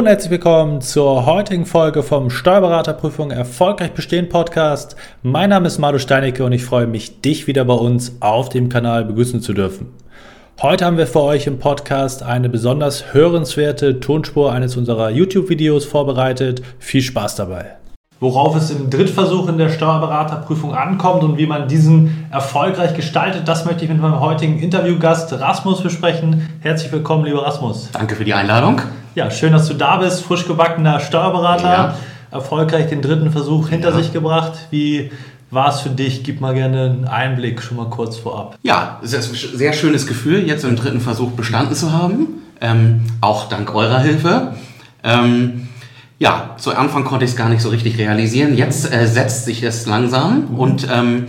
Und herzlich willkommen zur heutigen Folge vom Steuerberaterprüfung Erfolgreich Bestehen Podcast. Mein Name ist Madu Steinecke und ich freue mich, dich wieder bei uns auf dem Kanal begrüßen zu dürfen. Heute haben wir für euch im Podcast eine besonders hörenswerte Tonspur eines unserer YouTube-Videos vorbereitet. Viel Spaß dabei worauf es im Drittversuch in der Steuerberaterprüfung ankommt und wie man diesen erfolgreich gestaltet. Das möchte ich mit meinem heutigen Interviewgast Rasmus besprechen. Herzlich willkommen, lieber Rasmus. Danke für die Einladung. Ja, schön, dass du da bist. Frisch gebackener Steuerberater. Ja. Erfolgreich den dritten Versuch hinter ja. sich gebracht. Wie war es für dich? Gib mal gerne einen Einblick schon mal kurz vorab. Ja, es ist ein sehr schönes Gefühl, jetzt im dritten Versuch bestanden zu haben. Ähm, auch dank eurer Hilfe. Ähm, ja, zu Anfang konnte ich es gar nicht so richtig realisieren. Jetzt äh, setzt sich es langsam und ähm,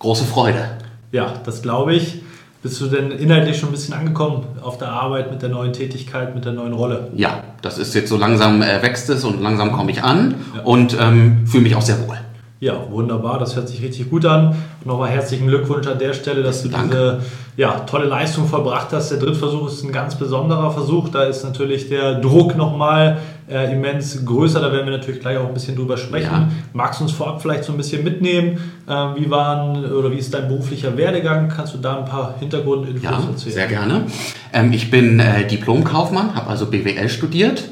große Freude. Ja, das glaube ich. Bist du denn inhaltlich schon ein bisschen angekommen auf der Arbeit mit der neuen Tätigkeit, mit der neuen Rolle? Ja, das ist jetzt so langsam äh, wächst es und langsam komme ich an ja. und ähm, fühle mich auch sehr wohl. Ja, wunderbar, das hört sich richtig gut an. Nochmal herzlichen Glückwunsch an der Stelle, dass du Danke. diese ja, tolle Leistung vollbracht hast. Der Drittversuch ist ein ganz besonderer Versuch. Da ist natürlich der Druck nochmal äh, immens größer. Da werden wir natürlich gleich auch ein bisschen drüber sprechen. Ja. Magst du uns vorab vielleicht so ein bisschen mitnehmen? Äh, wie waren oder wie ist dein beruflicher Werdegang? Kannst du da ein paar Hintergrundinfos ja, erzählen? Sehr gerne. Ähm, ich bin äh, Diplomkaufmann, habe also BWL studiert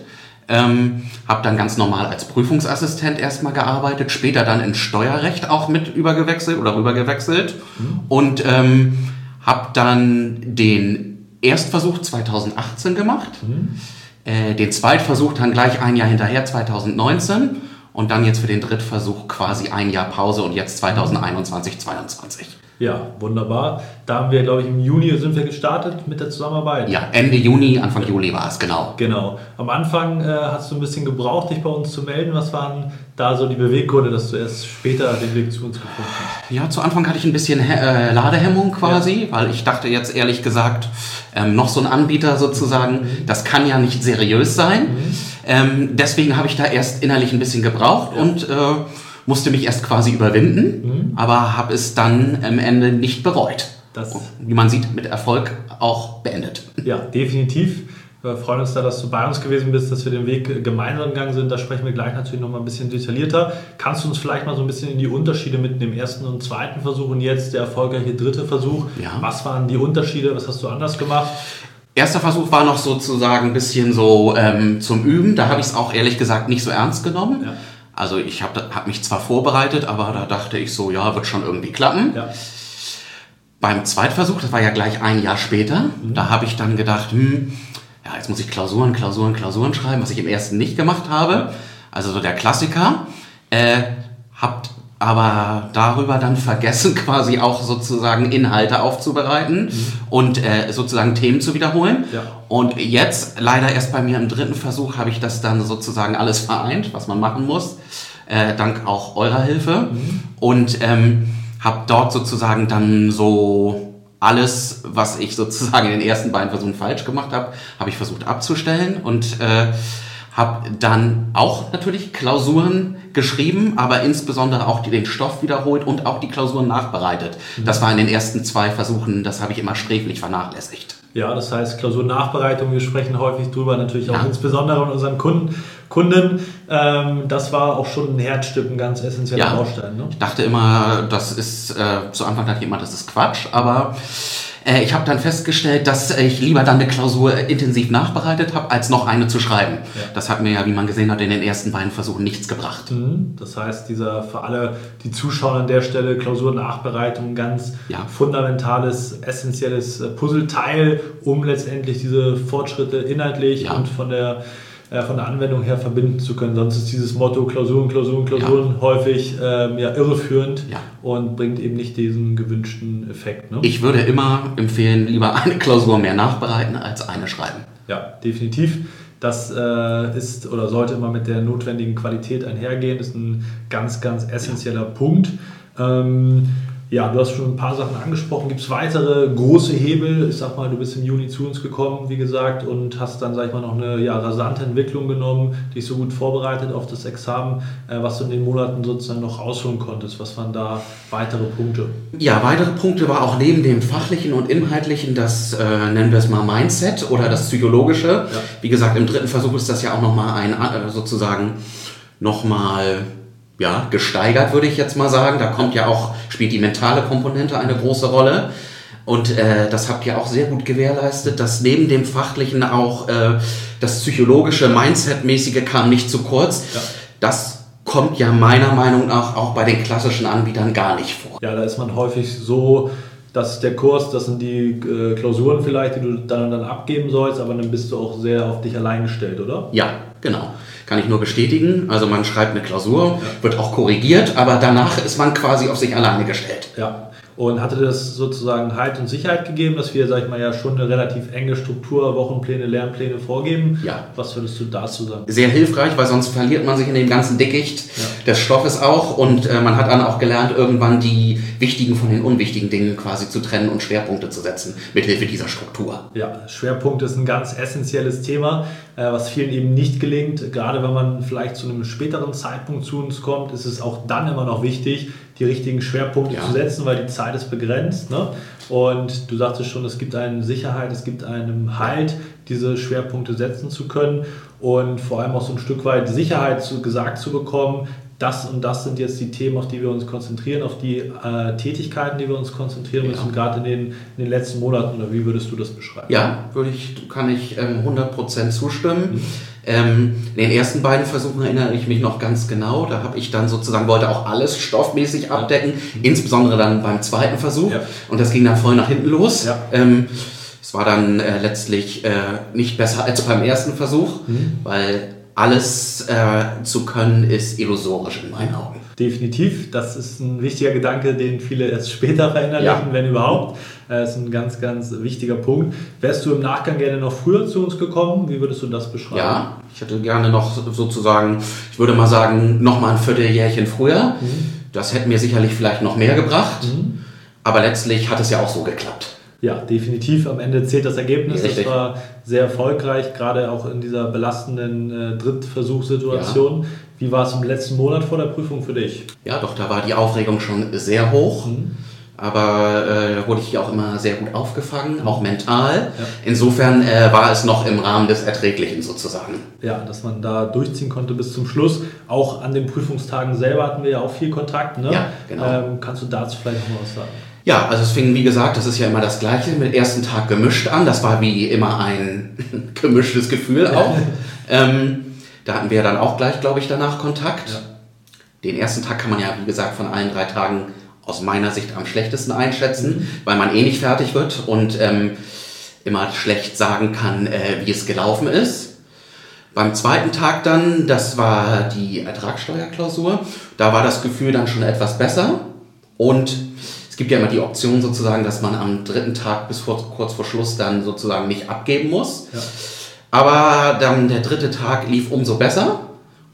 ähm, habe dann ganz normal als Prüfungsassistent erstmal gearbeitet, später dann in Steuerrecht auch mit übergewechselt oder rübergewechselt mhm. und ähm, habe dann den Erstversuch 2018 gemacht, mhm. Äh, den Zweitversuch dann gleich ein Jahr hinterher 2019 und dann jetzt für den Drittversuch quasi ein Jahr Pause und jetzt 2021, 2022. Ja, wunderbar. Da haben wir, glaube ich, im Juni sind wir gestartet mit der Zusammenarbeit. Ja, Ende Juni, Anfang Juli war es, genau. Genau. Am Anfang äh, hast du ein bisschen gebraucht, dich bei uns zu melden. Was waren da so die Beweggründe, dass du erst später den Weg zu uns gefunden hast? Ja, zu Anfang hatte ich ein bisschen äh, Ladehemmung quasi, ja. weil ich dachte jetzt ehrlich gesagt, ähm, noch so ein Anbieter sozusagen, mhm. das kann ja nicht seriös sein. Mhm. Ähm, deswegen habe ich da erst innerlich ein bisschen gebraucht ja. und äh, musste mich erst quasi überwinden, mhm. aber habe es dann am Ende nicht bereut. Das wie man sieht, mit Erfolg auch beendet. Ja, definitiv. Wir freuen uns da, dass du bei uns gewesen bist, dass wir den Weg gemeinsam gegangen sind. Da sprechen wir gleich natürlich noch mal ein bisschen detaillierter. Kannst du uns vielleicht mal so ein bisschen in die Unterschiede mit dem ersten und zweiten Versuch und jetzt der erfolgreiche dritte Versuch? Ja. Was waren die Unterschiede? Was hast du anders gemacht? Erster Versuch war noch sozusagen ein bisschen so ähm, zum Üben. Da habe ich es auch ehrlich gesagt nicht so ernst genommen. Ja. Also ich habe hab mich zwar vorbereitet, aber da dachte ich so, ja, wird schon irgendwie klappen. Ja. Beim Zweitversuch, das war ja gleich ein Jahr später, mhm. da habe ich dann gedacht, hm, ja, jetzt muss ich Klausuren, Klausuren, Klausuren schreiben, was ich im ersten nicht gemacht habe. Also so der Klassiker. Äh, habt aber darüber dann vergessen, quasi auch sozusagen Inhalte aufzubereiten mhm. und äh, sozusagen Themen zu wiederholen. Ja. Und jetzt, leider erst bei mir im dritten Versuch, habe ich das dann sozusagen alles vereint, was man machen muss, äh, dank auch eurer Hilfe. Mhm. Und ähm, habe dort sozusagen dann so alles, was ich sozusagen in den ersten beiden Versuchen falsch gemacht habe, habe ich versucht abzustellen und äh, habe dann auch natürlich Klausuren geschrieben, aber insbesondere auch den Stoff wiederholt und auch die Klausuren nachbereitet. Mhm. Das war in den ersten zwei Versuchen, das habe ich immer sträflich vernachlässigt. Ja, das heißt Klausurnachbereitung, wir sprechen häufig drüber, natürlich auch ja. insbesondere mit unseren Kunden. Kunden ähm, das war auch schon ein Herzstück, ein ganz essentieller ja. Baustein. Ne? Ich dachte immer, das ist, äh, zu Anfang dachte ich immer, das ist Quatsch, aber äh, ich habe dann festgestellt, dass ich lieber dann eine Klausur intensiv nachbereitet habe, als noch eine zu schreiben. Ja. Das hat mir ja, wie man gesehen hat, in den ersten beiden Versuchen nichts gebracht. Mhm. Das heißt, dieser für alle, die Zuschauer an der Stelle, Klausurnachbereitung, ganz ja. fundamentales, essentielles äh, Puzzleteil, um letztendlich diese Fortschritte inhaltlich ja. und von der äh, von der Anwendung her verbinden zu können. Sonst ist dieses Motto Klausuren, Klausuren, Klausuren ja. häufig ähm, ja, irreführend ja. und bringt eben nicht diesen gewünschten Effekt. Ne? Ich würde immer empfehlen, lieber eine Klausur mehr nachbereiten als eine schreiben. Ja, definitiv. Das äh, ist oder sollte immer mit der notwendigen Qualität einhergehen. Das ist ein ganz, ganz essentieller Punkt. Ähm, Ja, du hast schon ein paar Sachen angesprochen. Gibt es weitere große Hebel? Ich sag mal, du bist im Juni zu uns gekommen, wie gesagt, und hast dann, sag ich mal, noch eine ja, rasante Entwicklung genommen, dich so gut vorbereitet auf das Examen, äh, was du in den Monaten sozusagen noch rausholen konntest. Was waren da weitere Punkte? Ja, weitere Punkte war auch neben dem fachlichen und inhaltlichen das, äh, nennen wir es mal Mindset oder das psychologische. Ja. Wie gesagt, im dritten Versuch ist das ja auch nochmal ein, äh, sozusagen nochmal ja, gesteigert, würde ich jetzt mal sagen. Da kommt ja auch, spielt die mentale Komponente eine große Rolle. Und äh, das habt ihr auch sehr gut gewährleistet, dass neben dem Fachlichen auch äh, das psychologische, Mindset-mäßige kam nicht zu kurz. Ja. Das kommt ja meiner Meinung nach auch bei den klassischen Anbietern gar nicht vor. Ja, da ist man häufig so, dass der Kurs, das sind die äh, Klausuren vielleicht, die du dann und dann abgeben sollst, aber dann bist du auch sehr auf dich allein gestellt, oder? Ja, genau. Kann ich nur bestätigen. Also man schreibt eine Klausur, ja. wird auch korrigiert, aber danach ist man quasi auf sich alleine gestellt. Ja. Und hatte das sozusagen Halt und Sicherheit gegeben, dass wir, sag ich mal, ja schon eine relativ enge Struktur, Wochenpläne, Lernpläne vorgeben? Ja. Was würdest du dazu sagen? Sehr hilfreich, weil sonst verliert man sich in dem ganzen Dickicht ja. des Stoffes auch und äh, man hat dann auch gelernt, irgendwann die wichtigen von den unwichtigen Dingen quasi zu trennen und Schwerpunkte zu setzen, mithilfe dieser Struktur. Ja, Schwerpunkt ist ein ganz essentielles Thema, äh, was vielen eben nicht gelingt. Gerade wenn man vielleicht zu einem späteren Zeitpunkt zu uns kommt, ist es auch dann immer noch wichtig, die richtigen Schwerpunkte ja. zu setzen, weil die Zeit ist begrenzt. Ne? Und du sagtest schon, es gibt eine Sicherheit, es gibt einen Halt, diese Schwerpunkte setzen zu können und vor allem auch so ein Stück weit Sicherheit zu, gesagt zu bekommen, das und das sind jetzt die Themen, auf die wir uns konzentrieren, auf die äh, Tätigkeiten, die wir uns konzentrieren müssen, ja. gerade in den, in den letzten Monaten. Oder wie würdest du das beschreiben? Ja, würde ich, kann ich ähm, 100% zustimmen. Mhm. Ähm, in den ersten beiden Versuchen erinnere ich mich noch ganz genau. Da habe ich dann sozusagen, wollte auch alles stoffmäßig abdecken, mhm. insbesondere dann beim zweiten Versuch. Ja. Und das ging dann voll nach hinten los. Ja. Ähm, es war dann äh, letztlich äh, nicht besser als beim ersten Versuch, mhm. weil alles äh, zu können, ist illusorisch in meinen Augen. Definitiv, das ist ein wichtiger Gedanke, den viele erst später verinnerlichen, ja. wenn überhaupt. Das ist ein ganz, ganz wichtiger Punkt. Wärst du im Nachgang gerne noch früher zu uns gekommen? Wie würdest du das beschreiben? Ja, ich hätte gerne noch sozusagen, ich würde mal sagen, noch mal ein Vierteljährchen früher. Mhm. Das hätte mir sicherlich vielleicht noch mehr gebracht. Mhm. Aber letztlich hat es ja auch so geklappt. Ja, definitiv. Am Ende zählt das Ergebnis. Richtig. Das war sehr erfolgreich, gerade auch in dieser belastenden äh, Drittversuchssituation. Ja. Wie war es im letzten Monat vor der Prüfung für dich? Ja, doch, da war die Aufregung schon sehr hoch. Mhm. Aber äh, da wurde ich auch immer sehr gut aufgefangen, auch mental. Ja. Insofern äh, war es noch im Rahmen des Erträglichen sozusagen. Ja, dass man da durchziehen konnte bis zum Schluss. Auch an den Prüfungstagen selber hatten wir ja auch viel Kontakt. Ne? Ja, genau. Ähm, kannst du dazu vielleicht noch was sagen? Ja, also es fing, wie gesagt, das ist ja immer das Gleiche, mit ersten Tag gemischt an. Das war wie immer ein gemischtes Gefühl auch. ähm, da hatten wir dann auch gleich, glaube ich, danach Kontakt. Ja. Den ersten Tag kann man ja, wie gesagt, von allen drei Tagen aus meiner Sicht am schlechtesten einschätzen, mhm. weil man eh nicht fertig wird und ähm, immer schlecht sagen kann, äh, wie es gelaufen ist. Beim zweiten Tag dann, das war die Ertragssteuerklausur, da war das Gefühl dann schon etwas besser und es gibt ja immer die Option sozusagen, dass man am dritten Tag bis vor, kurz vor Schluss dann sozusagen nicht abgeben muss. Ja. Aber dann der dritte Tag lief umso besser.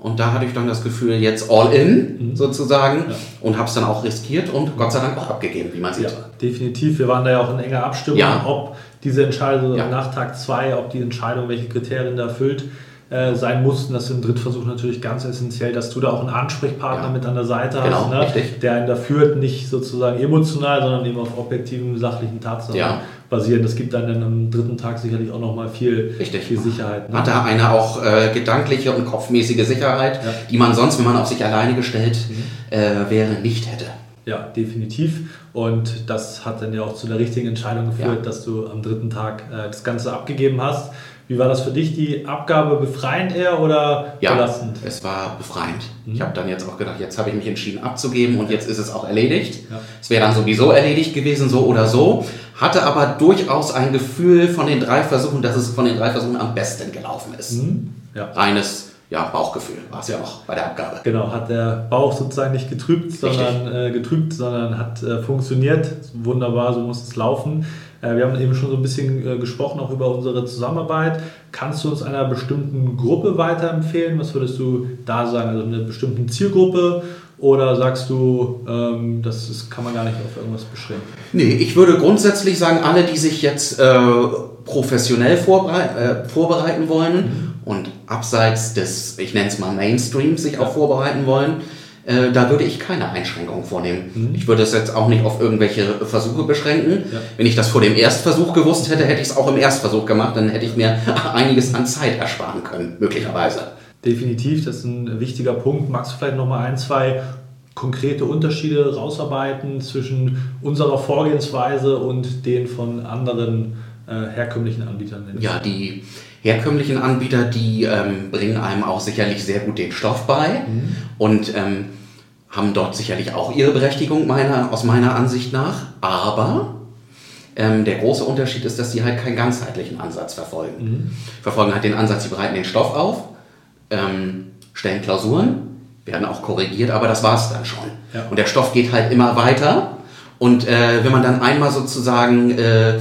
Und da hatte ich dann das Gefühl, jetzt all in mhm. sozusagen ja. und habe es dann auch riskiert und Gott sei Dank auch abgegeben, wie man sieht. Ja, definitiv. Wir waren da ja auch in enger Abstimmung, ja. ob diese Entscheidung nach Tag 2, ob die Entscheidung, welche Kriterien da erfüllt, äh, sein mussten. Das ist im Drittversuch natürlich ganz essentiell, dass du da auch einen Ansprechpartner ja. mit an der Seite genau, hast, ne? der einen da führt, nicht sozusagen emotional, sondern eben auf objektiven, sachlichen Tatsachen ja. basieren. Das gibt dann am dritten Tag sicherlich auch nochmal viel, Richtig. viel Sicherheit. Ne? Hat da einer auch äh, gedankliche und kopfmäßige Sicherheit, ja. die man sonst, wenn man auf sich alleine gestellt mhm. äh, wäre, nicht hätte. Ja, definitiv. Und das hat dann ja auch zu der richtigen Entscheidung geführt, dass du am dritten Tag äh, das Ganze abgegeben hast. Wie war das für dich, die Abgabe befreiend eher oder ja, belastend? es war befreiend. Mhm. Ich habe dann jetzt auch gedacht, jetzt habe ich mich entschieden abzugeben und jetzt ist es auch erledigt. Ja. Es wäre dann sowieso erledigt gewesen, so oder so. Hatte aber durchaus ein Gefühl von den drei Versuchen, dass es von den drei Versuchen am besten gelaufen ist. Mhm. Ja. Reines ja, Bauchgefühl war es ja auch bei der Abgabe. Genau, hat der Bauch sozusagen nicht getrübt, sondern äh, getrübt, sondern hat äh, funktioniert. Wunderbar, so muss es laufen. Äh, wir haben eben schon so ein bisschen äh, gesprochen auch über unsere Zusammenarbeit. Kannst du uns einer bestimmten Gruppe weiterempfehlen? Was würdest du da sagen? Also eine bestimmte Zielgruppe Oder sagst du, ähm, das ist, kann man gar nicht auf irgendwas beschränken? Nee, ich würde grundsätzlich sagen, alle, die sich jetzt äh, professionell vorberei äh, vorbereiten wollen mhm. Und abseits des, ich nenne es mal Mainstreams, sich auch vorbereiten wollen, äh, da würde ich keine Einschränkungen vornehmen. Mhm. Ich würde es jetzt auch nicht auf irgendwelche Versuche beschränken. Ja. Wenn ich das vor dem Erstversuch gewusst hätte, hätte ich es auch im Erstversuch gemacht, dann hätte ich mir einiges an Zeit ersparen können, möglicherweise. Definitiv, das ist ein wichtiger Punkt. Magst du vielleicht noch mal ein, zwei konkrete Unterschiede rausarbeiten zwischen unserer Vorgehensweise und den von anderen äh, herkömmlichen Anbietern? Ja, die herkömmlichen Anbieter, die ähm, bringen einem auch sicherlich sehr gut den Stoff bei mhm. und ähm, haben dort sicherlich auch ihre Berechtigung meiner, aus meiner Ansicht nach. Aber ähm, der große Unterschied ist, dass sie halt keinen ganzheitlichen Ansatz verfolgen. Mhm. Verfolgen halt den Ansatz, sie bereiten den Stoff auf, ähm, stellen Klausuren, werden auch korrigiert, aber das war es dann schon. Ja. Und der Stoff geht halt immer weiter. Und äh, wenn man dann einmal sozusagen äh,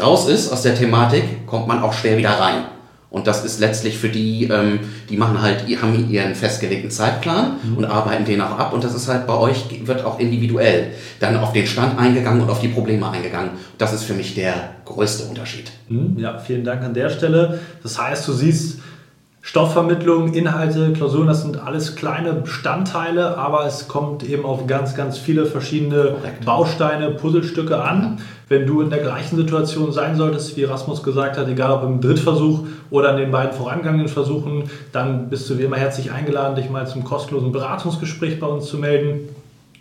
raus ist aus der Thematik, kommt man auch schwer wieder rein. Und das ist letztlich für die, ähm, die machen halt, haben ihren festgelegten Zeitplan mhm. und arbeiten den auch ab. Und das ist halt bei euch, wird auch individuell dann auf den Stand eingegangen und auf die Probleme eingegangen. Das ist für mich der größte Unterschied. Mhm. Ja, vielen Dank an der Stelle. Das heißt, du siehst, Stoffvermittlung, Inhalte, Klausuren, das sind alles kleine Bestandteile, aber es kommt eben auf ganz, ganz viele verschiedene Korrekt. Bausteine, Puzzlestücke an. Wenn du in der gleichen Situation sein solltest, wie Rasmus gesagt hat, egal ob im Drittversuch oder in den beiden vorangegangenen Versuchen, dann bist du wie immer herzlich eingeladen, dich mal zum kostenlosen Beratungsgespräch bei uns zu melden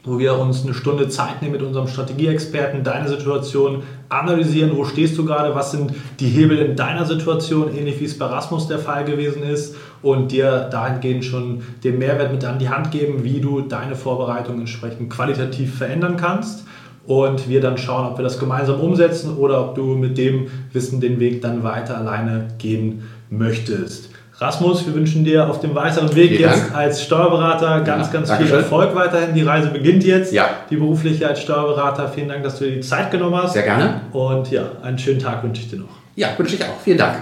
wo wir uns eine Stunde Zeit nehmen mit unserem Strategieexperten, deine Situation analysieren, wo stehst du gerade, was sind die Hebel in deiner Situation, ähnlich wie es bei Rasmus der Fall gewesen ist und dir dahingehend schon den Mehrwert mit an die Hand geben, wie du deine Vorbereitung entsprechend qualitativ verändern kannst und wir dann schauen, ob wir das gemeinsam umsetzen oder ob du mit dem Wissen den Weg dann weiter alleine gehen möchtest. Rasmus, wir wünschen dir auf dem weiteren Weg Vielen jetzt Dank. als Steuerberater ganz, ja, ganz viel Erfolg weiterhin. Die Reise beginnt jetzt. Ja. Die berufliche als Steuerberater. Vielen Dank, dass du dir die Zeit genommen hast. Sehr gerne. Und ja, einen schönen Tag wünsche ich dir noch. Ja, wünsche ich auch. Vielen Dank.